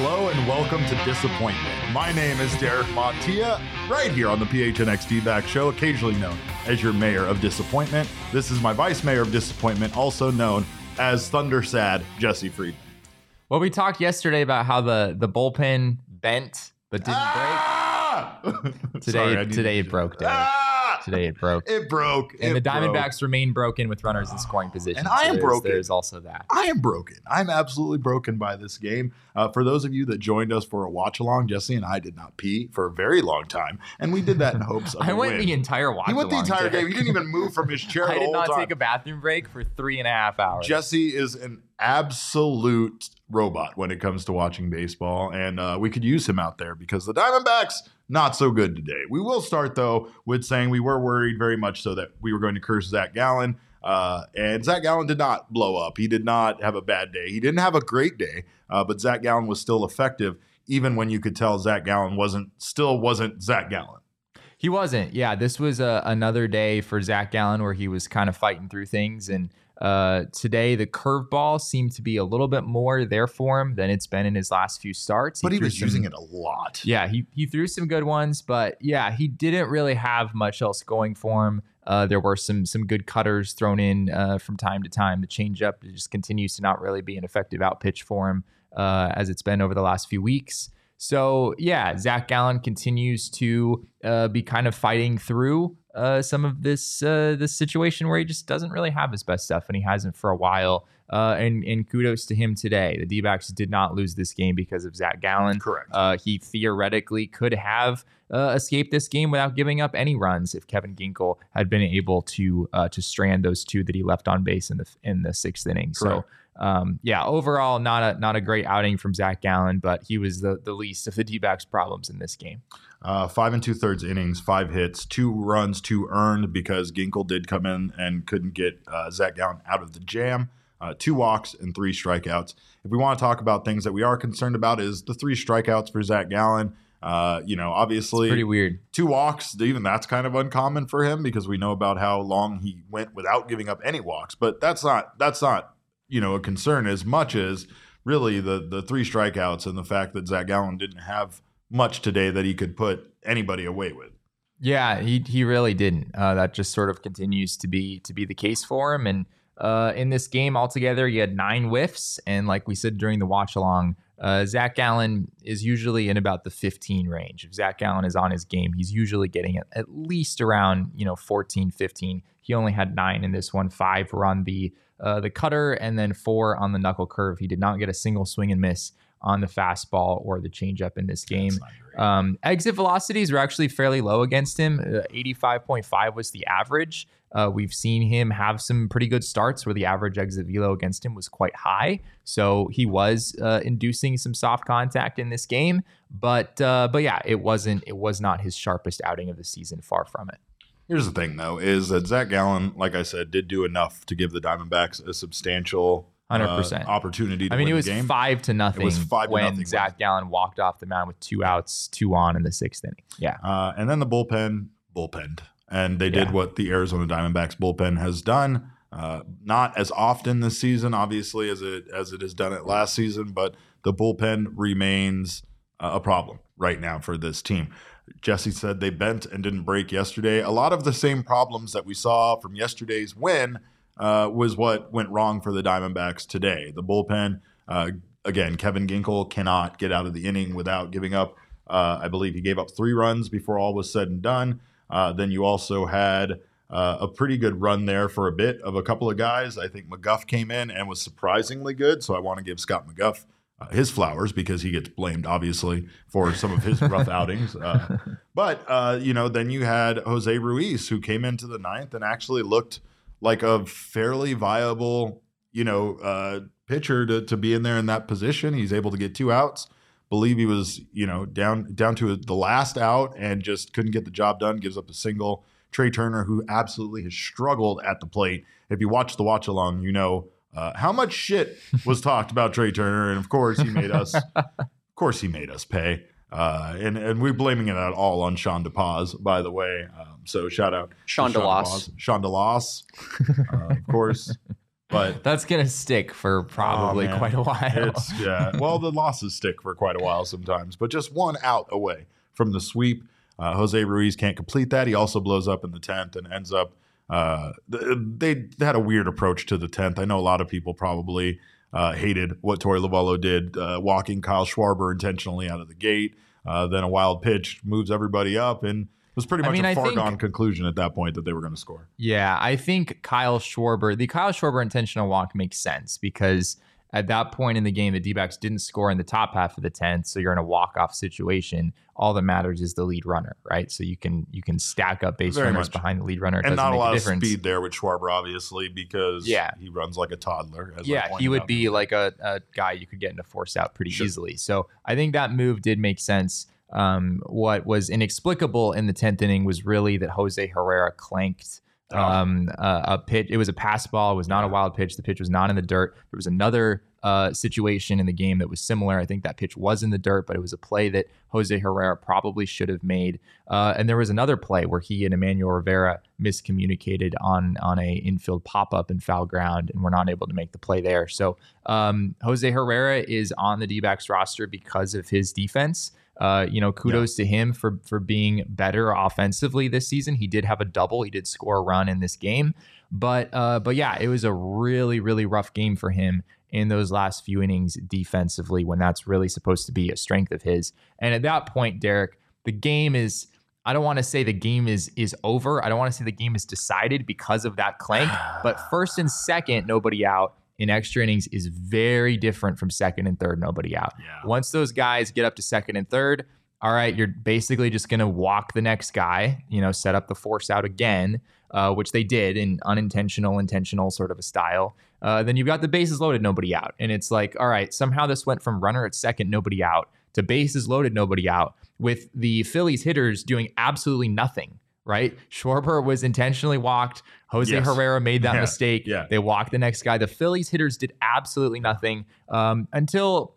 Hello and welcome to Disappointment. My name is Derek Montia, right here on the PHNX back show, occasionally known as your mayor of disappointment. This is my vice mayor of disappointment, also known as Thunder Sad Jesse Friedman. Well, we talked yesterday about how the the bullpen bent but didn't Ah! break. Today, Sorry, today to- it broke. down. Ah! Today it broke. It broke. and It the broke. Diamondbacks remain broken with runners in scoring position. And I am there's, broken. There's also that. I am broken. I'm absolutely broken by this game. Uh, for those of you that joined us for a watch along, Jesse and I did not pee for a very long time, and we did that in hopes of I went win. the entire watch. he went the entire Derek. game. He didn't even move from his chair I did not time. take a bathroom break for three and a half hours. Jesse is an absolute robot when it comes to watching baseball, and uh, we could use him out there because the Diamondbacks not so good today. We will start though with saying we were worried very much so that we were going to curse Zach Gallen. Uh, and Zach Gallen did not blow up. He did not have a bad day. He didn't have a great day, uh, but Zach Gallen was still effective, even when you could tell Zach Gallen wasn't still wasn't Zach Gallen. He wasn't. Yeah, this was a, another day for Zach Gallen where he was kind of fighting through things. And uh, today, the curveball seemed to be a little bit more there for him than it's been in his last few starts. But he was some- using it a lot. Yeah, he, he threw some good ones, but yeah, he didn't really have much else going for him. Uh, there were some some good cutters thrown in uh, from time to time. The changeup just continues to not really be an effective out pitch for him uh, as it's been over the last few weeks. So yeah, Zach Gallen continues to uh, be kind of fighting through uh, some of this uh, this situation where he just doesn't really have his best stuff, and he hasn't for a while. Uh, and and kudos to him today. The D-backs did not lose this game because of Zach Gallen. Correct. Uh, he theoretically could have uh, escaped this game without giving up any runs if Kevin Ginkel had been able to uh, to strand those two that he left on base in the in the sixth inning. Correct. So um, yeah, overall not a not a great outing from Zach Gallen, but he was the the least of the D-backs problems in this game. Uh, five and two thirds innings, five hits, two runs, two earned because Ginkel did come in and couldn't get uh, Zach Gallen out of the jam. Uh, two walks and three strikeouts. If we want to talk about things that we are concerned about, is the three strikeouts for Zach Gallen. Uh, you know, obviously, Pretty weird. two walks, even that's kind of uncommon for him because we know about how long he went without giving up any walks. But that's not that's not you know a concern as much as really the the three strikeouts and the fact that Zach Gallen didn't have much today that he could put anybody away with. Yeah, he he really didn't. Uh, that just sort of continues to be to be the case for him. And uh, in this game altogether, he had nine whiffs, and like we said during the watch along, uh, Zach Gallen is usually in about the 15 range. If Zach Gallen is on his game, he's usually getting it at least around you know 14, 15. He only had nine in this one. Five were on the uh, the cutter, and then four on the knuckle curve. He did not get a single swing and miss on the fastball or the changeup in this game. That's not great. Um, exit velocities were actually fairly low against him. Uh, 85.5 was the average. Uh, we've seen him have some pretty good starts where the average exit velo against him was quite high. So he was uh, inducing some soft contact in this game. But uh, but yeah, it wasn't. It was not his sharpest outing of the season. Far from it. Here's the thing, though, is that Zach Gallen, like I said, did do enough to give the Diamondbacks a substantial uh, 100%. opportunity to I mean, win it was five to nothing It was five to when nothing. Zach Gallen walked off the mound with two outs, two on in the sixth inning. Yeah. Uh, and then the bullpen bullpenned, and they did Yeah. what the Arizona Diamondbacks bullpen has done. Uh, not as often this season, obviously, as it as it has done it last season, but the bullpen remains uh, a problem right now for this team. Jesse said they bent and didn't break yesterday. A lot of the same problems that we saw from yesterday's win uh, was what went wrong for the Diamondbacks today. The bullpen, uh, again, Kevin Ginkel cannot get out of the inning without giving up. Uh, I believe he gave up three runs before all was said and done. Uh, then you also had uh, a pretty good run there for a bit of a couple of guys. I think McGough came in and was surprisingly good. So I want to give Scott McGough uh, his flowers because he gets blamed, obviously, for some of his rough outings. Uh, but, uh, you know, then you had Jose Ruiz who came into the ninth and actually looked like a fairly viable, you know, uh, pitcher to, to be in there in that position. He's able to get two outs. Believe he was, you know, down down to the last out and just couldn't get the job done. Gives up a single. Trey Turner, who absolutely has struggled at the plate. If you watch the watch along, you know uh, how much shit was talked about Trey Turner, and of course he made us, of course he made us pay. Uh, and and we're blaming it at all on Sean DePaz, by the way. Um, so shout out Sean DeLoss. DePaz. Sean DeLoss, uh, of course. But That's gonna stick for probably Oh, quite a while. It's yeah. Well, the losses stick for quite a while sometimes, but just one out away from the sweep. Uh, Jose Ruiz can't complete that. He also blows up in the tenth and ends up. Uh, th- they had a weird approach to the tenth. I know a lot of people probably uh, hated what Torey Lovullo did, uh, walking Kyle Schwarber intentionally out of the gate. Uh, then a wild pitch moves everybody up, and it was pretty I much mean, a I think- foregone conclusion at that point that they were going to score. Yeah, I think Kyle Schwarber, the Kyle Schwarber intentional walk makes sense because at that point in the game, the D backs didn't score in the top half of the 10th. So you're in a walk off situation. All that matters is the lead runner, right? So you can you can stack up base Very runners much. behind the lead runner. It and doesn't a lot a of speed there with Schwarber, obviously, because Yeah. he runs like a toddler. Yeah, he would out. be like a, a guy you could get into force out pretty Sure. easily. So I think that move did make sense. Um, what was inexplicable in the 10th inning was really that Jose Herrera clanked Oh. um, a, a pitch. It was a pass ball. It was not a wild pitch. The pitch was not in the dirt. There was another uh, situation in the game that was similar. I think that pitch was in the dirt, but it was a play that Jose Herrera probably should have made. Uh, and there was another play where he and Emmanuel Rivera miscommunicated on on a infield pop up in foul ground, and were not able to make the play there. So um, Jose Herrera is on the D-backs roster because of his defense. Uh, you know, kudos to him for for being better offensively this season. He did have a double. He did score a run in this game, but uh, but yeah, it was a really really rough game for him in those last few innings defensively when that's really supposed to be a strength of his. And at that point, Derek, the game is. I don't want to say the game is is over. I don't want to say the game is decided because of that clank. But first and second, nobody out in extra innings is very different from second and third, nobody out. Yeah. Once those guys get up to second and third, all right, you're basically just going to walk the next guy, you know, set up the force out again, uh, which they did in unintentional, intentional sort of a style. Uh, then you've got the bases loaded, nobody out. And it's like, all right, somehow this went from runner at second, nobody out, to bases loaded, nobody out, with the Phillies hitters doing absolutely nothing. Right, Schwarber was intentionally walked. Jose Yes. Herrera made that Yeah. mistake. Yeah. They walked the next guy. The Phillies hitters did absolutely nothing um, until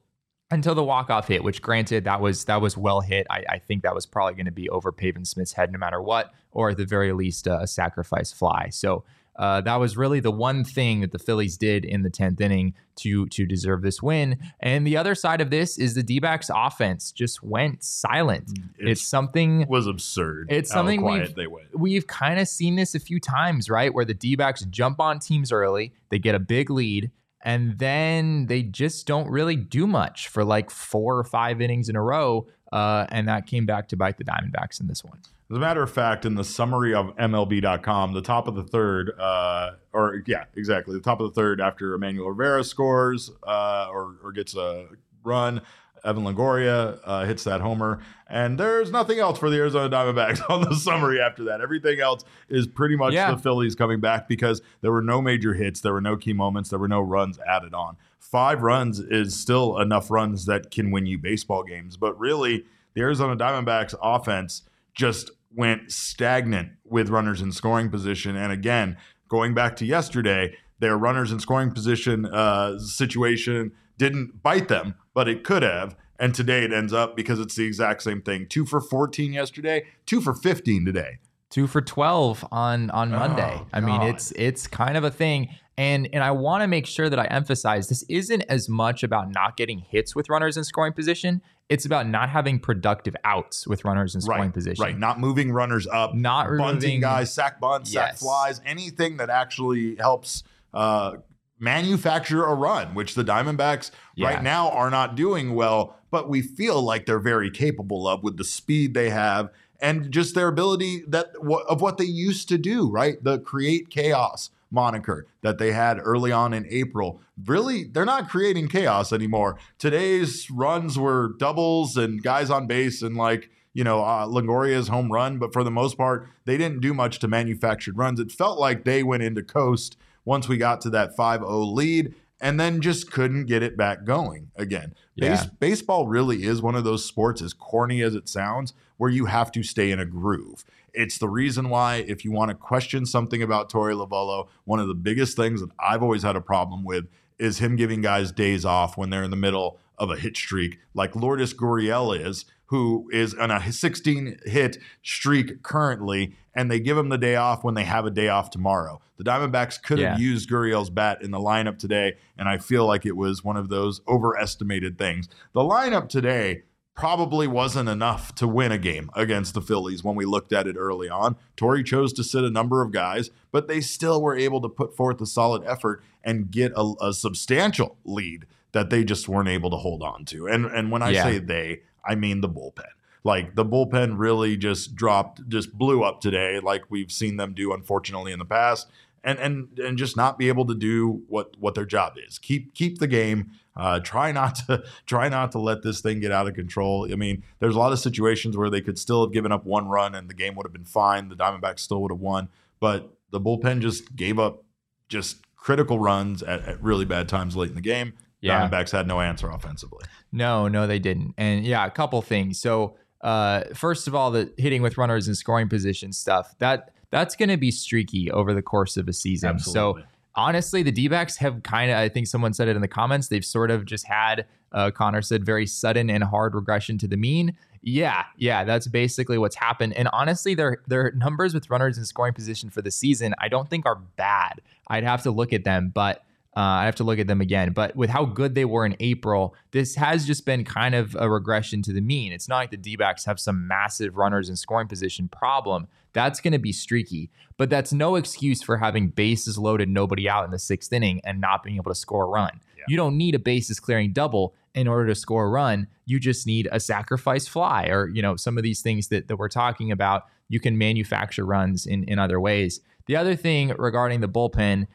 until the walk off hit. Which, granted, that was that was well hit. I, I think that was probably going to be over Pavin Smith's head, no matter what, or at the very least, uh, a sacrifice fly. So uh, that was really the one thing that the Phillies did in the tenth inning to to deserve this win. And the other side of this is the D-backs offense just went silent. It's, something was absurd. It's something we've- they went. we've kind of seen this a few times, right? Where the D backs jump on teams early, they get a big lead, and then they just don't really do much for like four or five innings in a row. Uh, and that came back to bite the Diamondbacks in this one. As a matter of fact, in the summary of MLB.com, the top of the third, uh, or yeah, exactly, the top of the third after Emmanuel Rivera scores uh, or, or gets a run, Evan Longoria uh, hits that homer, and there's nothing else for the Arizona Diamondbacks on the summary after that. Everything else is pretty much Yeah. the Phillies coming back because there were no major hits, there were no key moments, there were no runs added on. Five runs is still enough runs that can win you baseball games, but really, the Arizona Diamondbacks offense just went stagnant with runners in scoring position. And again, going back to yesterday, their runners in scoring position uh, situation didn't bite them, but it could have. And today it ends up because it's the exact same thing. Two for 14 yesterday, two for 15 today. two for 12 on on Oh, Monday. I mean, it's it's kind of a thing. And and I want to make sure that I emphasize this isn't as much about not getting hits with runners in scoring position. It's about not having productive outs with runners in scoring Right, position. right. Not moving runners up, Not bunting removing guys, sack bunts, sack flies, anything that actually helps uh, manufacture a run, which the Diamondbacks Yeah. right now are not doing well, but we feel like they're very capable of with the speed they have and just their ability that of what they used to do, right? The create chaos moniker that they had early on in April. Really, they're not creating chaos anymore. Today's runs were doubles and guys on base and like you know, uh, Longoria's home run, but for the most part, they didn't do much to manufactured runs. It felt like they went into coast once we got to that 5 0 lead and then just couldn't get it back going again. Base- Yeah. baseball really is one of those sports, as corny as it sounds, where you have to stay in a groove. It's the reason why, if you want to question something about Torey Lovullo, one of the biggest things that I've always had a problem with is him giving guys days off when they're in the middle of a hit streak, like Lourdes Gurriel is, who is on a 16 hit streak currently, and they give him the day off when they have a day off tomorrow. The Diamondbacks could have Yeah. used Gurriel's bat in the lineup today, and I feel like it was one of those overestimated things. The lineup today probably wasn't enough to win a game against the Phillies when we looked at it early on. Torey chose to sit a number of guys, but they still were able to put forth a solid effort and get a, a substantial lead that they just weren't able to hold on to. And and when I Yeah. say they, I mean the bullpen. Like the bullpen really just dropped, just blew up today, like we've seen them do, unfortunately, in the past, and and and just not be able to do what what their job is. Keep keep the game. Uh, try not to try not to let this thing get out of control. I mean, there's a lot of situations where they could still have given up one run and the game would have been fine. The Diamondbacks still would have won, but the bullpen just gave up just critical runs at, at really bad times late in the game. Yeah. Diamondbacks had no answer offensively. No, no, they didn't. And yeah, a couple things. So, uh, first of all, the hitting with runners in scoring position stuff that that's going to be streaky over the course of a season. So, honestly, the D backs have kind of, I think someone said it in the comments, they've sort of just had, uh, Connor said, very sudden and hard regression to the mean. Yeah, yeah, that's basically what's happened. And honestly, their their numbers with runners in scoring position for the season, I don't think are bad. I'd have to look at them, but uh, I have to look at them again. But with how good they were in April, this has just been kind of a regression to the mean. It's not like the D backs have some massive runners in scoring position problem. That's going to be streaky, but that's no excuse for having bases loaded, nobody out in the sixth inning, and not being able to score a run. Yeah. You don't need a bases clearing double in order to score a run. You just need a sacrifice fly, or you know some of these things that, that we're talking about. You can manufacture runs in in other ways. The other thing regarding the bullpen,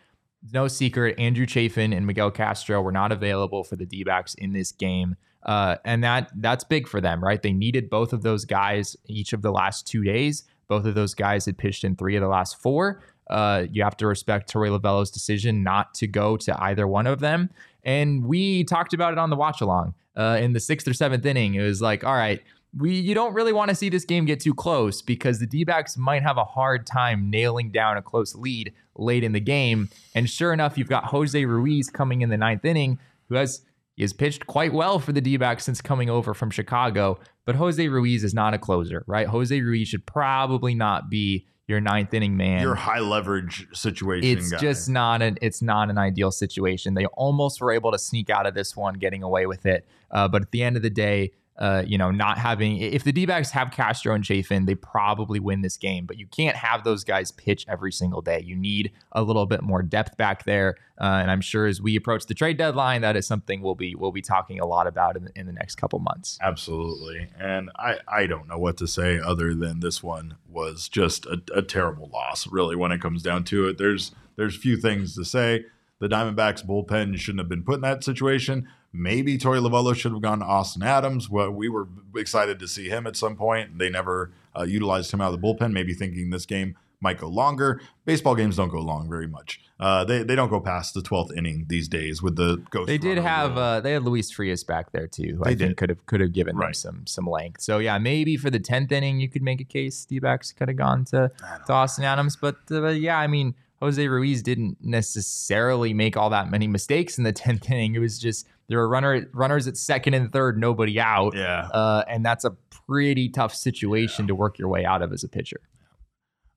no secret, Andrew Chafin and Miguel Castro were not available for the D-backs in this game. Uh, and that that's big for them, right? They needed both of those guys each of the last two days. Both of those guys had pitched in three of the last four. Uh, you have to respect Torey Lovullo's decision not to go to either one of them. And we talked about it on the watch along uh, in the sixth or seventh inning. It was like, all right, we you don't really want to see this game get too close because the D-backs might have a hard time nailing down a close lead late in the game. And sure enough, you've got Jose Ruiz coming in the ninth inning, who has he has pitched quite well for the D-backs since coming over from Chicago. But Jose Ruiz is not a closer, right? Jose Ruiz should probably not be your ninth inning man. Your high leverage situation it's guy. just not an it's not an ideal situation. They almost were able to sneak out of this one, getting away with it. Uh, but at the end of the day, uh, you know, not having if the D-backs have Castro and Chafin, they probably win this game. But you can't have those guys pitch every single day. You need a little bit more depth back there. Uh, and I'm sure as we approach the trade deadline, that is something we'll be we'll be talking a lot about in the, in the next couple months. Absolutely. And I, I don't know what to say other than this one was just a, a terrible loss, really, when it comes down to it. There's there's few things to say. The Diamondbacks bullpen shouldn't have been put in that situation. Maybe Torey Lovullo should have gone to Austin Adams. Well, we were excited to see him at some point. They never uh, utilized him out of the bullpen, maybe thinking this game might go longer. Baseball games don't go long very much. Uh, they, they don't go past the 12th inning these days with the ghost. They did have uh, they had Luis Frias back there too, who They I think did. could have could have given them some some length. So yeah, maybe for the tenth inning you could make a case D-backs could have gone to, to Austin Adams, but uh, but yeah, I mean Jose Ruiz didn't necessarily make all that many mistakes in the tenth inning. It was just there were runner runners at second and third, nobody out, yeah. uh, and that's a pretty tough situation to work your way out of as a pitcher.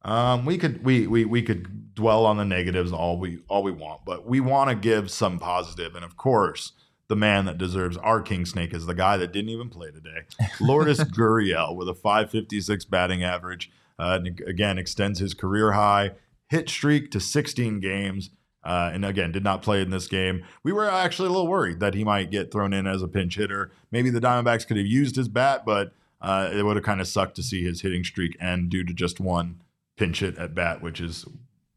Um, we could we, we we could dwell on the negatives all we all we want, but we want to give some positive, and of course, the man that deserves our king snake is the guy that didn't even play today, Lourdes Gurriel, with a 556 batting average. Uh, again, extends his career high hit streak to 16 games. Uh, and again, did not play in this game. We were actually a little worried that he might get thrown in as a pinch hitter. Maybe the Diamondbacks could have used his bat, but uh, it would have kind of sucked to see his hitting streak end due to just one pinch hit at bat, which is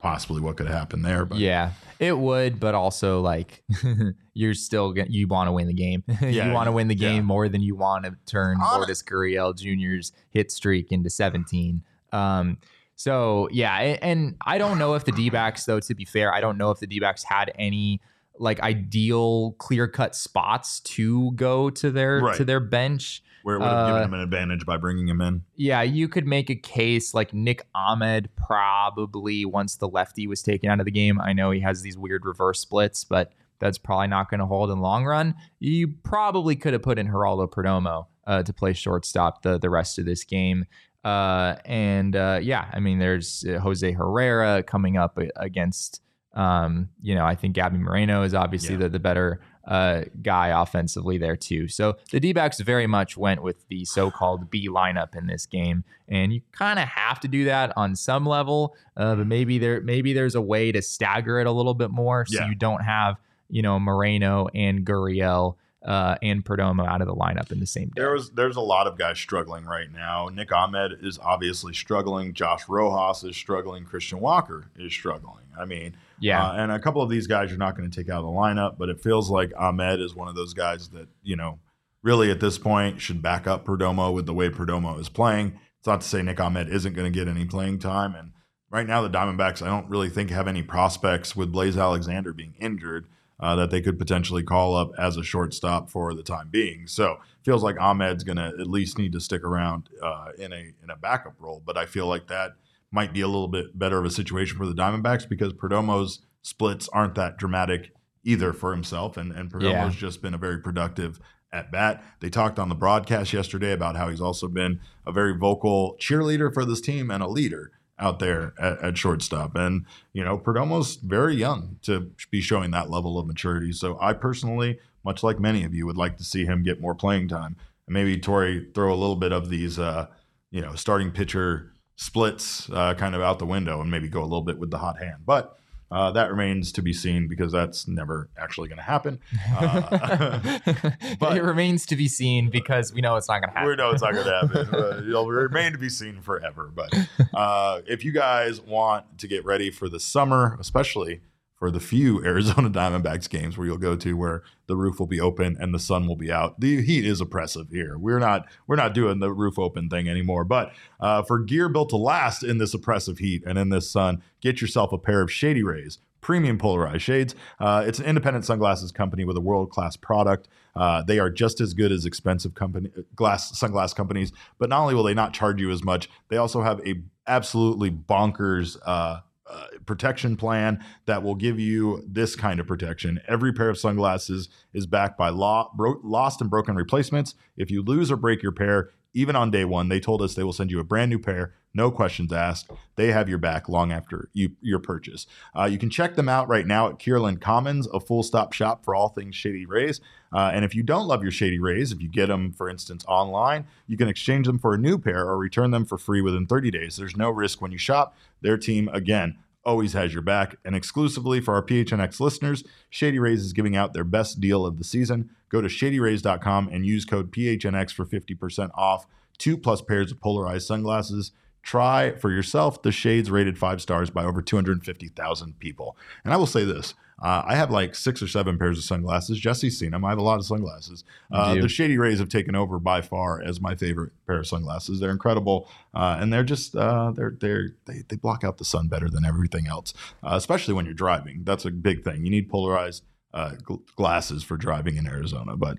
possibly what could happen there. But Yeah, it would, but also like you're still gonna, you want to win the game. Yeah, you want to win the game yeah. more than you want to turn Lourdes Gurriel Jr.'s hit streak into 17. Um, so yeah, and I don't know if the D-backs though. To be fair, I don't know if the D-backs had any like ideal clear cut spots to go to their Right. to their bench. where it would have given Uh, him an advantage by bringing him in. Yeah, you could make a case like Nick Ahmed probably once the lefty was taken out of the game. I know he has these weird reverse splits, but that's probably not going to hold in the long run. You probably could have put in Geraldo Perdomo uh, to play shortstop the the rest of this game. Uh, and uh, yeah, I mean, there's uh, Jose Herrera coming up against. Um, you know, I think Gabby Moreno is obviously yeah. the, the better uh, guy offensively there too. So the D backs very much went with the so called B lineup in this game. And you kind of have to do that on some level, uh, but maybe there maybe there's a way to stagger it a little bit more so yeah. you don't have, you know, Moreno and Gurriel uh, and Perdomo out of the lineup in the same day. There was there's a lot of guys struggling right now. Nick Ahmed is obviously struggling. Josh Rojas is struggling. Christian Walker is struggling. I mean, yeah. Uh, and a couple of these guys you're not going to take out of the lineup, but it feels like Ahmed is one of those guys that you know really at this point should back up Perdomo with the way Perdomo is playing. It's not to say Nick Ahmed isn't going to get any playing time. And right now the Diamondbacks I don't really think have any prospects with Blaze Alexander being injured uh, that they could potentially call up as a shortstop for the time being. So feels like Ahmed's going to at least need to stick around uh, in a in a backup role. But I feel like that might be a little bit better of a situation for the Diamondbacks because Perdomo's splits aren't that dramatic either for himself, and and Perdomo's yeah. just been a very productive at bat. They talked on the broadcast yesterday about how he's also been a very vocal cheerleader for this team and a leader out there at, at, shortstop. And, you know, Perdomo's very young to be showing that level of maturity. So I personally, much like many of you, would like to see him get more playing time. And maybe Torey throw a little bit of these, uh, you know, starting pitcher splits uh, kind of out the window and maybe go a little bit with the hot hand. But uh, that remains to be seen because that's never actually going to happen. Uh, but it remains to be seen because we know it's not going to happen. We know it's not going to happen. it'll remain to be seen forever. But uh, if you guys want to get ready for the summer, especially for the few Arizona Diamondbacks games where you'll go to where the roof will be open and the sun will be out. The heat is oppressive here. We're not we're not doing the roof open thing anymore. But uh, for gear built to last in this oppressive heat and in this sun, get yourself a pair of Shady Rays premium polarized shades. Uh, it's an independent sunglasses company with a world class product. Uh, they are just as good as expensive company glass sunglass companies, but not only will they not charge you as much, they also have a absolutely bonkers uh, uh, protection plan that will give you this kind of protection. Every pair of sunglasses is backed by law, bro- lost and broken replacements. If you lose or break your pair, even on day one, they told us they will send you a brand new pair, no questions asked. They have your back long after you, your purchase. Uh, you can check them out right now at Kierland Commons, a full stop shop for all things Shady Rays. Uh, and if you don't love your Shady Rays, if you get them, for instance, online, you can exchange them for a new pair or return them for free within 30 days. There's no risk when you shop. Their team, again, always has your back. And exclusively for our PHNX listeners, Shady Rays is giving out their best deal of the season. Go to shadyrays.com and use code PHNX for 50% off two plus pairs of polarized sunglasses. Try for yourself the shades rated five stars by over 250,000 people. And I will say this uh, I have like six or seven pairs of sunglasses. Jesse's seen them. I have a lot of sunglasses. Uh, the Shady Rays have taken over by far as my favorite pair of sunglasses. They're incredible, uh, and they're just uh, they're they're they, they block out the sun better than everything else, uh, especially when you're driving. That's a big thing. You need polarized uh, gl- glasses for driving in Arizona. But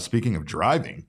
speaking of driving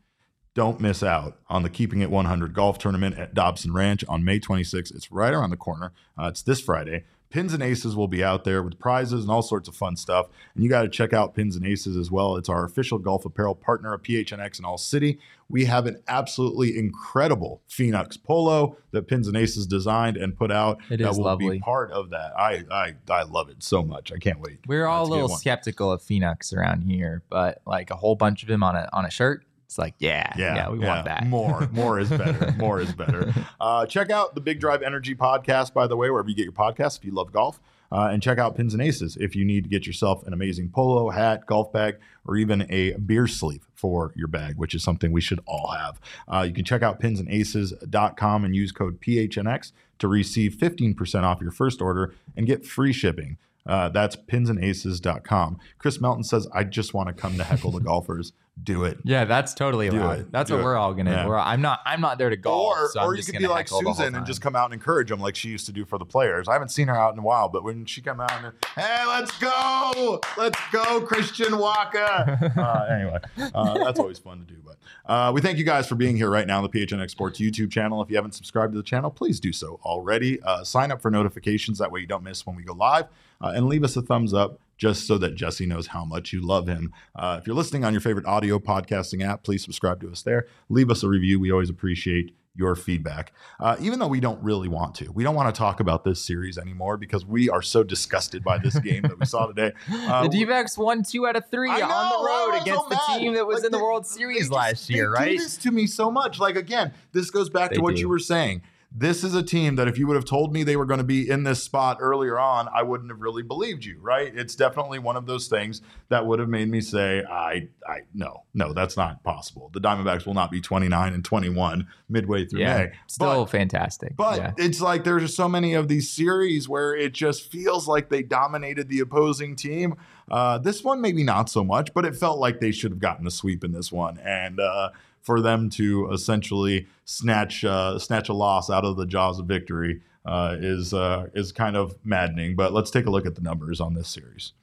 don't miss out on the Keeping It 100 golf tournament at Dobson Ranch on May 26th. It's right around the corner. Uh, it's this Friday. Pins and Aces will be out there with prizes and all sorts of fun stuff. And you got to check out Pins and Aces as well. It's our official golf apparel partner of PHNX in All City. We have an absolutely incredible Phoenix polo that Pins and Aces designed and put out. It that is will lovely. be part of that. I, I I love it so much. I can't wait. We're all a little skeptical of Phoenix around here, but like a whole bunch of them on a on a shirt it's like, yeah, yeah, yeah we yeah. want that. More, more is better. more is better. Uh, check out the Big Drive Energy podcast, by the way, wherever you get your podcasts if you love golf. Uh, and check out Pins and Aces if you need to get yourself an amazing polo, hat, golf bag, or even a beer sleeve for your bag, which is something we should all have. Uh, you can check out pinsandaces.com and use code PHNX to receive 15% off your first order and get free shipping. Uh, that's pinsandaces.com. Chris Melton says, I just want to come to heckle the golfers do it. Yeah, that's totally do allowed. It. That's do what it. we're all gonna. Yeah. We're, I'm not. I'm not there to golf. Or, so or you could be like Susan and just come out and encourage them, like she used to do for the players. I haven't seen her out in a while, but when she come out and hey, let's go, let's go, Christian Walker. uh, anyway, uh, that's always fun to do. But uh, we thank you guys for being here right now on the PHNX Sports YouTube channel. If you haven't subscribed to the channel, please do so already. Uh, sign up for notifications that way you don't miss when we go live, uh, and leave us a thumbs up just so that Jesse knows how much you love him. Uh, if you're listening on your favorite audio podcasting app, please subscribe to us there. Leave us a review. We always appreciate your feedback. Uh, even though we don't really want to, we don't want to talk about this series anymore because we are so disgusted by this game that we saw today. Uh, the D-backs won two out of three know, on the road against so the mad. team that was like in the, the World Series last year, right? This to me so much. Like again, this goes back they to what do. you were saying this is a team that if you would have told me they were going to be in this spot earlier on, I wouldn't have really believed you, right? It's definitely one of those things that would have made me say, I, I, no, no, that's not possible. The Diamondbacks will not be 29 and 21 midway through yeah, May. Still but, fantastic. But yeah. it's like there's so many of these series where it just feels like they dominated the opposing team. Uh, this one, maybe not so much, but it felt like they should have gotten a sweep in this one. And, uh, for them to essentially snatch uh, snatch a loss out of the jaws of victory uh, is uh, is kind of maddening. But let's take a look at the numbers on this series.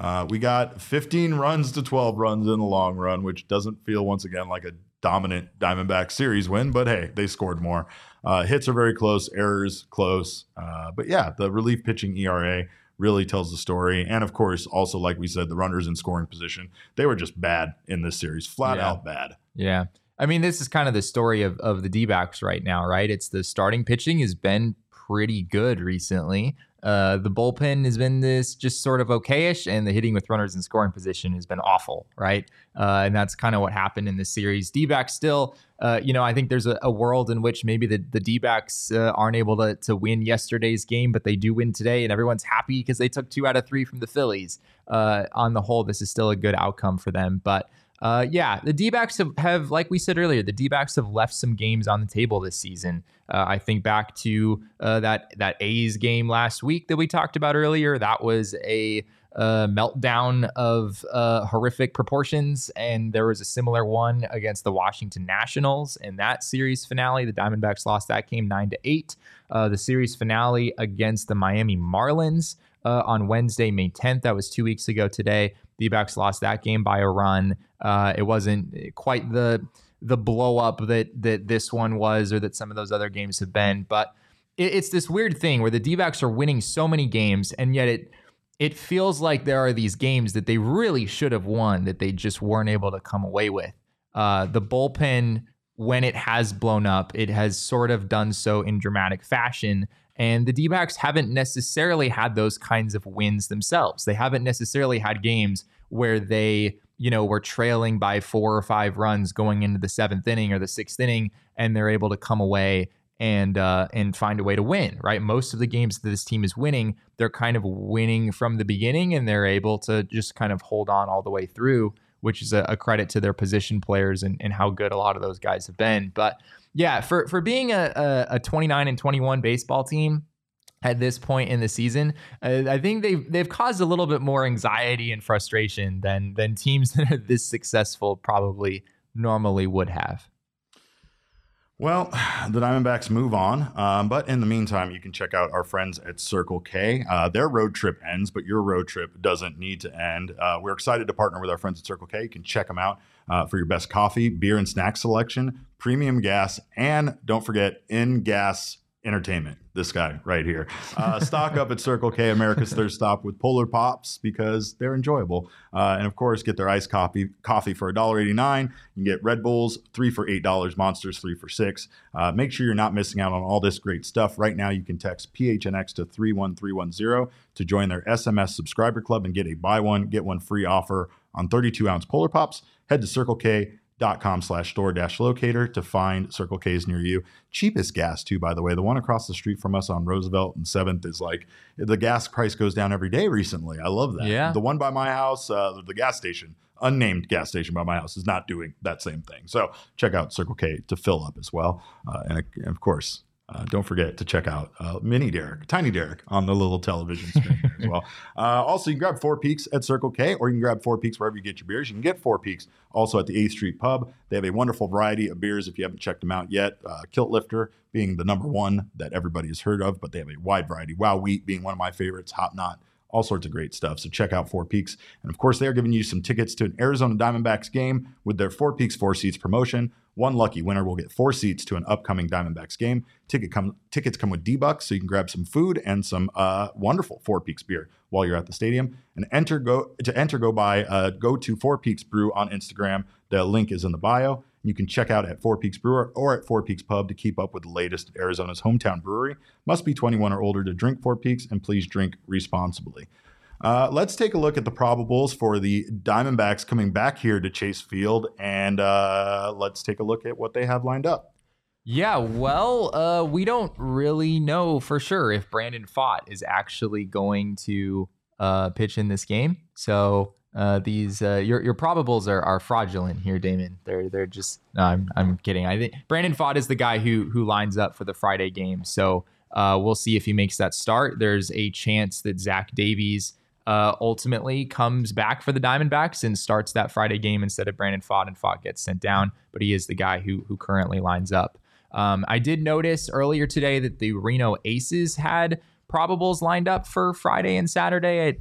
Uh, we got 15 runs to 12 runs in the long run, which doesn't feel once again like a dominant Diamondback series win, but hey, they scored more. Uh, hits are very close, errors close. Uh, but yeah, the relief pitching ERA really tells the story. And of course, also like we said, the runners in scoring position, they were just bad in this series, flat yeah. out bad. Yeah. I mean, this is kind of the story of, of the D backs right now, right? It's the starting pitching has been pretty good recently. Uh, the bullpen has been this just sort of okayish, and the hitting with runners in scoring position has been awful, right? Uh, and that's kind of what happened in this series. D backs still, uh, you know, I think there's a, a, world in which maybe the, the D backs uh, aren't able to, to win yesterday's game, but they do win today, and everyone's happy because they took two out of three from the Phillies. Uh, on the whole, this is still a good outcome for them. But uh, yeah, the D backs have, have, like we said earlier, the D backs have left some games on the table this season. Uh, I think back to uh, that that A's game last week that we talked about earlier. That was a uh, meltdown of uh, horrific proportions, and there was a similar one against the Washington Nationals in that series finale. The Diamondbacks lost that game nine to eight. Uh, the series finale against the Miami Marlins uh, on Wednesday, May 10th. That was two weeks ago today. The backs lost that game by a run. Uh, it wasn't quite the the blow up that that this one was, or that some of those other games have been. But it, it's this weird thing where the D backs are winning so many games, and yet it it feels like there are these games that they really should have won that they just weren't able to come away with. Uh, the bullpen, when it has blown up, it has sort of done so in dramatic fashion. And the D backs haven't necessarily had those kinds of wins themselves. They haven't necessarily had games where they, you know, were trailing by four or five runs going into the seventh inning or the sixth inning, and they're able to come away and uh, and find a way to win. Right, most of the games that this team is winning, they're kind of winning from the beginning, and they're able to just kind of hold on all the way through, which is a, a credit to their position players and, and how good a lot of those guys have been. But yeah, for for being a, a, a 29 and 21 baseball team at this point in the season, uh, I think they've they've caused a little bit more anxiety and frustration than than teams that are this successful probably normally would have. Well, the Diamondbacks move on, um, but in the meantime, you can check out our friends at Circle K. Uh, their road trip ends, but your road trip doesn't need to end. Uh, we're excited to partner with our friends at Circle K. You can check them out uh, for your best coffee, beer, and snack selection, premium gas, and don't forget in gas entertainment. This guy right here. Uh, stock up at Circle K, America's third stop with Polar Pops because they're enjoyable. Uh, and of course, get their iced coffee coffee for $1.89. You can get Red Bulls, three for $8, Monsters, three for six. Uh, make sure you're not missing out on all this great stuff. Right now, you can text PHNX to 31310 to join their SMS subscriber club and get a buy one, get one free offer on 32 ounce Polar Pops. Head to Circle K dot com slash store dash locator to find Circle K's near you. Cheapest gas too, by the way. The one across the street from us on Roosevelt and Seventh is like the gas price goes down every day recently. I love that. Yeah. The one by my house, uh, the gas station, unnamed gas station by my house, is not doing that same thing. So check out Circle K to fill up as well. Uh, and, of course, uh, don't forget to check out uh, Mini Derek, Tiny Derek on the little television screen as well. Uh, also, you can grab Four Peaks at Circle K, or you can grab Four Peaks wherever you get your beers. You can get Four Peaks also at the 8th Street Pub. They have a wonderful variety of beers if you haven't checked them out yet. Uh, Kilt Lifter being the number one that everybody has heard of, but they have a wide variety. Wow Wheat being one of my favorites, Hop Knot all sorts of great stuff. So check out Four Peaks. And of course, they are giving you some tickets to an Arizona Diamondbacks game with their Four Peaks Four Seats promotion. One lucky winner will get four seats to an upcoming Diamondbacks game. Ticket come, tickets come with D-Bucks, so you can grab some food and some uh, wonderful Four Peaks beer while you're at the stadium. And enter go to enter go by uh, go to Four Peaks Brew on Instagram. The link is in the bio. You can check out at Four Peaks Brewer or at Four Peaks Pub to keep up with the latest Arizona's hometown brewery. Must be 21 or older to drink Four Peaks, and please drink responsibly. Uh, let's take a look at the probables for the Diamondbacks coming back here to Chase Field, and uh, let's take a look at what they have lined up. Yeah, well, uh, we don't really know for sure if Brandon Pfaadt is actually going to uh, pitch in this game. So uh, these uh, your your probables are, are fraudulent here, Damon. They're they're just no, I'm I'm kidding. I think Brandon Pfaadt is the guy who who lines up for the Friday game. So we'll see if he makes that start. There's a chance that Zach Davies uh, ultimately comes back for the Diamondbacks and starts that Friday game instead of Brandon Pfaadt, and Pfaadt gets sent down. But he is the guy who who currently lines up. Um, I did notice earlier today that the Reno Aces had probables lined up for Friday and Saturday. I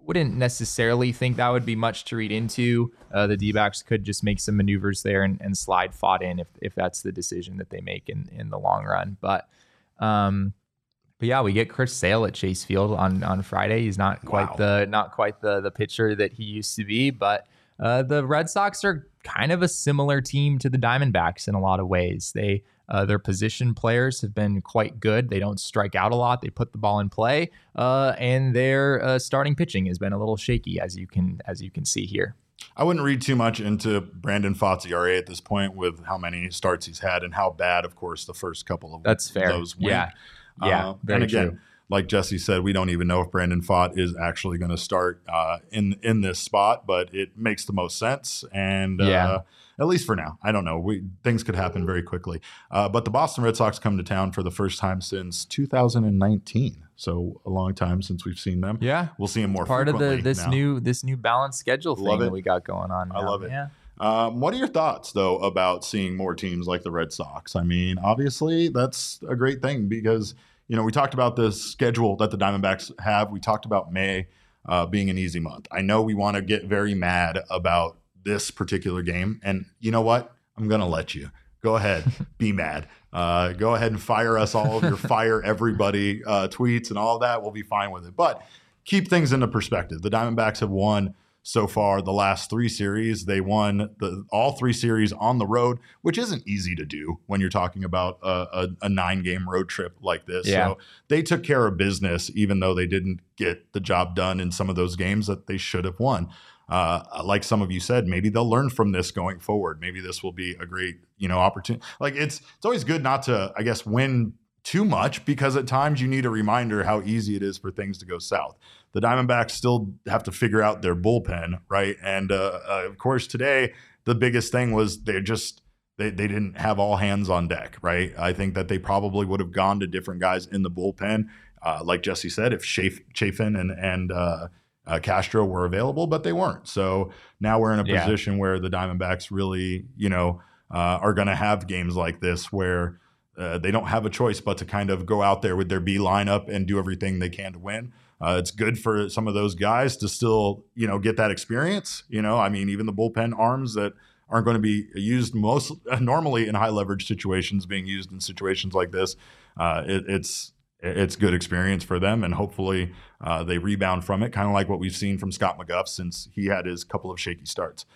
wouldn't necessarily think that would be much to read into. Uh, the D-backs could just make some maneuvers there and, and slide Pfaadt in if, if that's the decision that they make in, in the long run. But um, but yeah, we get Chris Sale at Chase Field on on Friday. He's not quite wow. the not quite the the pitcher that he used to be, but uh, the Red Sox are kind of a similar team to the Diamondbacks in a lot of ways. They uh, their position players have been quite good. They don't strike out a lot. They put the ball in play, uh, and their uh, starting pitching has been a little shaky, as you can as you can see here. I wouldn't read too much into Brandon Pfaadt's ERA at this point with how many starts he's had and how bad, of course, the first couple of that's fair. Those went. Yeah. Yeah, uh, and again, true. like Jesse said, we don't even know if Brandon Pfaadt is actually going to start uh, in in this spot, but it makes the most sense. And yeah. Uh, at least for now, I don't know. We things could happen very quickly. Uh, but the Boston Red Sox come to town for the first time since 2019. So a long time since we've seen them. Yeah, we'll see them more. Part of the this now. new this new balanced schedule thing that we got going on. Now. I love it. Yeah. Um, what are your thoughts, though, about seeing more teams like the Red Sox? I mean, obviously, that's a great thing because, you know, we talked about the schedule that the Diamondbacks have. We talked about May uh, being an easy month. I know we want to get very mad about this particular game. And you know what? I'm going to let you. Go ahead, be mad. Uh, go ahead and fire us all of your fire everybody uh, tweets and all that. We'll be fine with it. But keep things into perspective. The Diamondbacks have won so far the last three series. They won the all three series on the road, which isn't easy to do when you're talking about a, a, a nine game road trip like this. Yeah. So they took care of business, even though they didn't get the job done in some of those games that they should have won. Uh, like some of you said, maybe they'll learn from this going forward. Maybe this will be a great, you know, opportunity. Like it's it's always good not to, I guess, win too much because at times you need a reminder how easy it is for things to go south. The Diamondbacks still have to figure out their bullpen, right? And uh, uh, of course, today the biggest thing was they just they, they didn't have all hands on deck, right? I think that they probably would have gone to different guys in the bullpen, uh, like Jesse said, if Chafin and and uh, uh, Castro were available, but they weren't. So now we're in a position yeah. where the Diamondbacks really, you know, uh, are going to have games like this where uh, they don't have a choice but to kind of go out there with their B lineup and do everything they can to win. Uh, it's good for some of those guys to still, you know, get that experience. You know, I mean, even the bullpen arms that aren't going to be used most normally in high leverage situations, being used in situations like this, uh, it, it's it's good experience for them, and hopefully uh, they rebound from it, kind of like what we've seen from Scott McGough since he had his couple of shaky starts.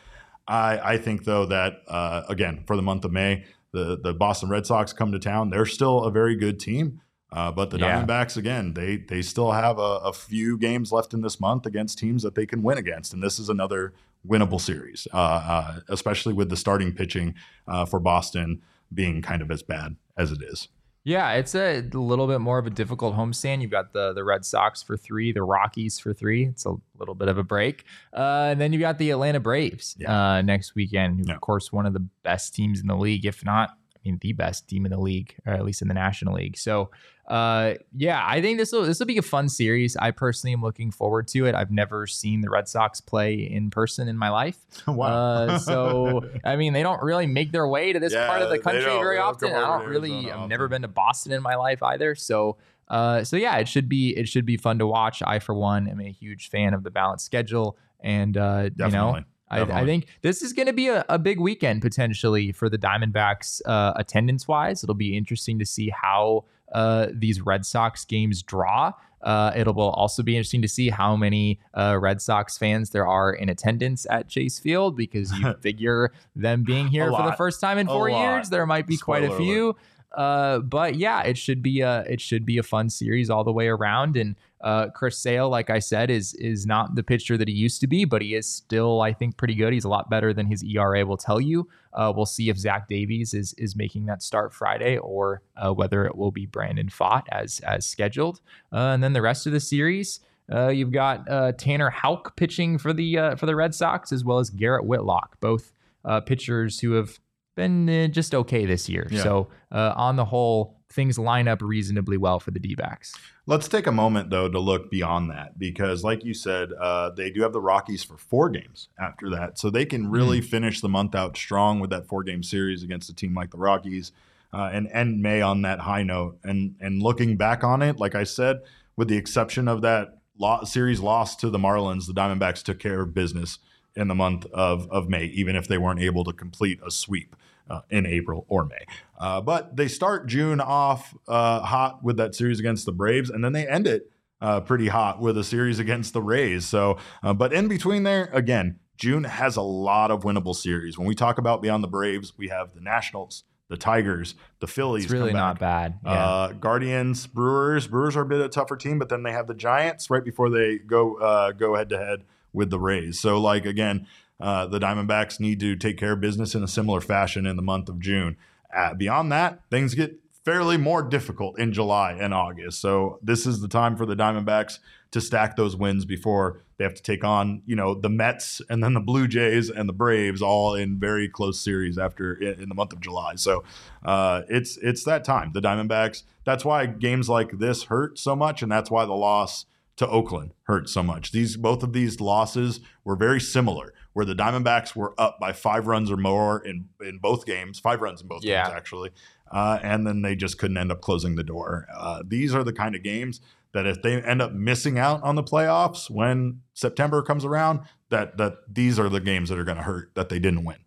I, I think though that uh, again for the month of May, the the Boston Red Sox come to town. They're still a very good team. Uh, but the yeah. Diamondbacks, again, they they still have a, a, few games left in this month against teams that they can win against, and this is another winnable series, uh, uh, especially with the starting pitching uh, for Boston being kind of as bad as it is. Yeah, it's a little bit more of a difficult homestand. You've got the the Red Sox for three, the Rockies for three. It's a little bit of a break, uh, and then you've got the Atlanta Braves yeah. uh, next weekend. Yeah. Of course, one of the best teams in the league, if not, I mean, the best team in the league, or at least in the National League. So uh, yeah, I think this will this will be a fun series. I personally am looking forward to it. I've never seen the Red Sox play in person in my life. wow. Uh, so I mean, they don't really make their way to this yeah, part of the country very often. I don't really. I've never been to Boston in my life either. So. Uh, so yeah, it should be it should be fun to watch. I for one am a huge fan of the balanced schedule, and uh, you know I, I, think this is going to be a, a, big weekend potentially for the Diamondbacks uh, attendance wise. It'll be interesting to see how uh, these Red Sox games draw. Uh, it will also be interesting to see how many uh, Red Sox fans there are in attendance at Chase Field because you figure them being here for the first time in four years, there might be Spoiler quite a few. Uh, but yeah, it should be a it should be a fun series all the way around. And uh, Chris Sale, like I said, is is not the pitcher that he used to be, but he is still, I think, pretty good. He's a lot better than his ERA will tell you. Uh, we'll see if Zach Davies is is making that start Friday, or uh, whether it will be Brandon Pfaadt as as scheduled. Uh, and then the rest of the series. Uh, you've got uh, Tanner Houck pitching for the uh, for the Red Sox, as well as Garrett Whitlock, both uh, pitchers who have been uh, just okay this year. Yeah. So uh, on the whole, things line up reasonably well for the D backs. Let's take a moment though to look beyond that because, like you said, uh, they do have the Rockies for four games after that, so they can really mm. finish the month out strong with that four game series against a team like the Rockies. Uh, and end May on that high note, and and looking back on it, like I said, with the exception of that lo- series loss to the Marlins, the Diamondbacks took care of business in the month of, of May, even if they weren't able to complete a sweep uh, in April or May. Uh, but they start June off uh, hot with that series against the Braves, and then they end it uh, pretty hot with a series against the Rays. So, uh, but in between there, again, June has a lot of winnable series. When we talk about beyond the Braves, we have the Nationals, the Tigers, the Phillies. It's really not bad. Yeah. Uh, Guardians, Brewers. Brewers are a bit of a tougher team, but then they have the Giants right before they go uh, go head to head with the Rays. So like again, uh, the Diamondbacks need to take care of business in a similar fashion in the month of June. Uh, beyond that, things get fairly more difficult in July and August. So this is the time for the Diamondbacks to stack those wins before they have to take on, you know, the Mets and then the Blue Jays and the Braves all in very close series after in the month of July. So uh, it's it's that time. The Diamondbacks. That's why games like this hurt so much, and that's why the loss to Oakland hurt so much. These both of these losses were very similar, where the Diamondbacks were up by five runs or more in in both games, five runs in both yeah. games actually, uh, and then they just couldn't end up closing the door. Uh, these are the kind of games that if they end up missing out on the playoffs when September comes around, that that these are the games that are going to hurt that they didn't win.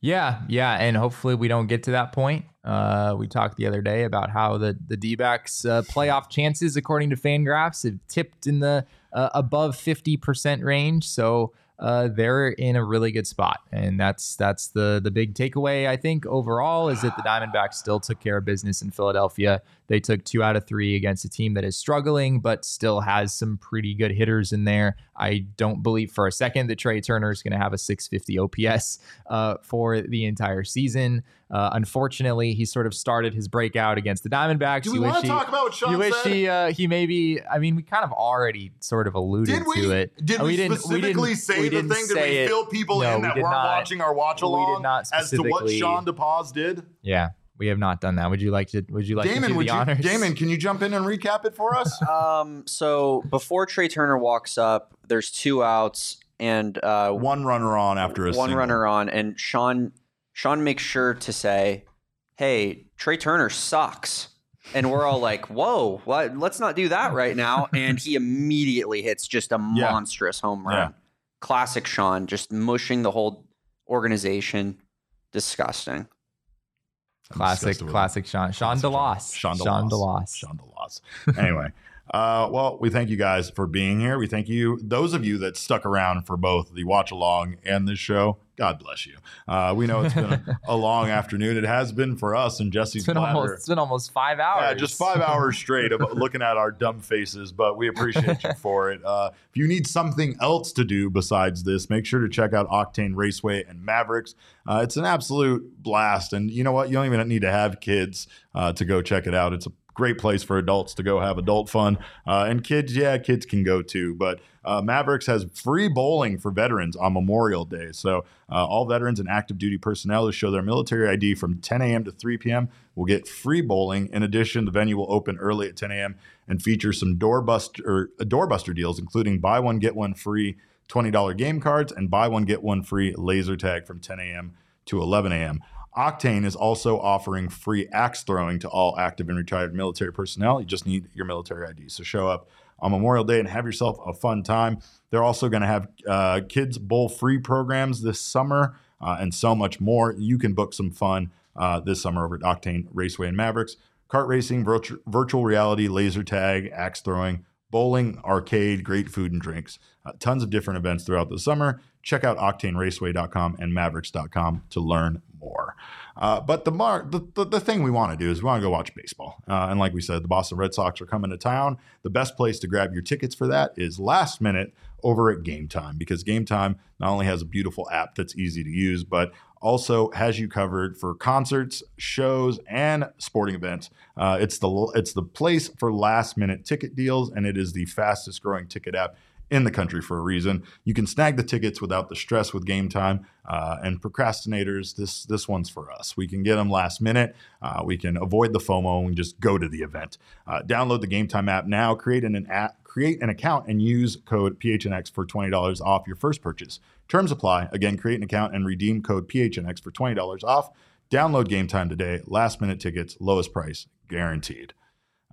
Yeah, yeah, and hopefully we don't get to that point. Uh, we talked the other day about how the the D-backs uh, playoff chances, according to Fangraphs, have tipped in the uh, above fifty percent range. So uh, they're in a really good spot, and that's that's the the big takeaway. I think overall is that the Diamondbacks still took care of business in Philadelphia. They took two out of three against a team that is struggling, but still has some pretty good hitters in there. I don't believe for a second that Trea Turner is going to have a 650 OPS uh, for the entire season. Uh, unfortunately, he sort of started his breakout against the Diamondbacks. Do we want to talk about what Sean You wish said? he, uh, he maybe. I mean, we kind of already sort of alluded did we, to it. Did we, we didn't specifically we didn't, say the thing? Did we fill people no, in that weren't not, watching our watch along as to what Sean DePaz did? Yeah, we have not done that. Would you like to? Would you like Damon, to do would the you, honors? Damon, can you jump in and recap it for us? um, so before Trea Turner walks up, there's two outs and uh, one runner on after a one single. runner on, and Sean Sean makes sure to say, "Hey, Trea Turner sucks." And we're all like, "Whoa, what? Let's not do that right now." And he immediately hits just a yeah. monstrous home run. Yeah. Classic Sean, just mushing the whole organization. Disgusting. Classic, classic Sean. Sean DeLoss. Sean DeLoss. Sean DeLoss. Sean DeLoss. anyway, uh, well, we thank you guys for being here. We thank you, those of you that stuck around for both the watch along and this show. God bless you. Uh, we know it's been a, a, long afternoon. It has been for us and Jesse's it's been almost it's been almost five hours. Yeah, just five hours straight of looking at our dumb faces, but we appreciate you for it. Uh, if you need something else to do besides this, make sure to check out Octane Raceway and Mavericks. Uh, it's an absolute blast, and you know what? You don't even need to have kids uh, to go check it out. It's a great place for adults to go have adult fun. Uh, and kids, yeah, kids can go too. But uh, Mavericks has free bowling for veterans on Memorial Day. So uh, all veterans and active duty personnel who show their military ID from 10 a.m. to 3 p.m. will get free bowling. In addition, the venue will open early at 10 a.m. and feature some doorbuster uh, doorbuster deals, including buy one get one free $20 game cards and buy one get one free laser tag from 10 a.m. to 11 a.m. Octane is also offering free axe throwing to all active and retired military personnel. You just need your military ID. So show up on Memorial Day and have yourself a fun time. They're also going to have uh, kids bowl free programs this summer uh, and so much more. You can book some fun uh, this summer over at Octane Raceway and Mavericks. Kart racing, virtu- virtual reality, laser tag, axe throwing, bowling, arcade, great food and drinks. Uh, tons of different events throughout the summer. Check out octaneraceway.com and mavericks.com to learn Uh, but the, mar- the, the the thing we want to do is we want to go watch baseball. Uh, and like we said, the Boston Red Sox are coming to town. The best place to grab your tickets for that is last minute over at Gametime because Gametime not only has a beautiful app that's easy to use, but also has you covered for concerts, shows, and sporting events. Uh, it's the it's the place for last minute ticket deals, and it is the fastest growing ticket app in the country for a reason. You can snag the tickets without the stress with Gametime. Uh, and procrastinators, this this one's for us. We can get them last minute. Uh, we can avoid the FOMO and just go to the event. Uh, download the Gametime app now. Create an, an app, create an account, and use code PHNX for twenty dollars off your first purchase. Terms apply. Again, create an account and redeem code PHNX for twenty dollars off. Download Gametime today. Last minute tickets, lowest price guaranteed.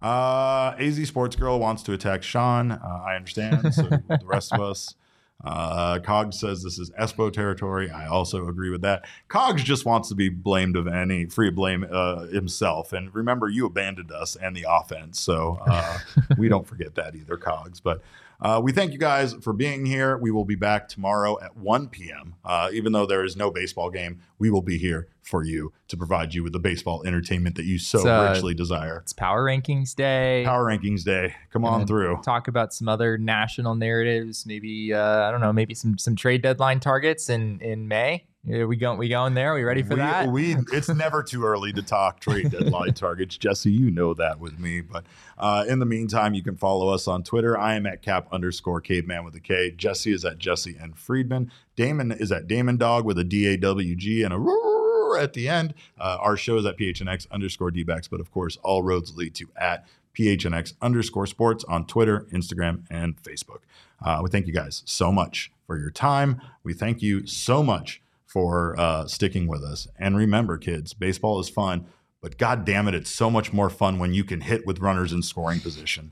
Uh, AZ Sports Girl wants to attack Sean. Uh, I understand. So the rest of us. Uh, Cogs says this is Espo territory. I also agree with that. Cogs just wants to be blamed of any free blame uh, himself. And remember, you abandoned us and the offense, so uh, we don't forget that either, Cogs. But uh, we thank you guys for being here. We will be back tomorrow at 1 p.m. Uh, even though there is no baseball game, we will be here for you to provide you with the baseball entertainment that you so uh, richly desire. It's Power Rankings Day. Power Rankings Day. Come And on through. Talk about some other national narratives. Maybe uh, I don't know. Maybe some some trade deadline targets in in May. Are we going? We going there? we ready for we, that? We it's never too early to talk trade deadline targets, Jesse. You know that with me. But uh, in the meantime, you can follow us on Twitter. I am at cap underscore caveman with a K. Jesse is at Jesse and Friedman. Damon is at Damon Dog with a D A W G and a at the end. Uh, our show is at PHNX underscore DBAX, but of course, all roads lead to at PHNX underscore sports on Twitter, Instagram, and Facebook. Uh, we thank you guys so much for your time. We thank you so much for uh, sticking with us. And remember, kids, baseball is fun, but god damn it, it's so much more fun when you can hit with runners in scoring position.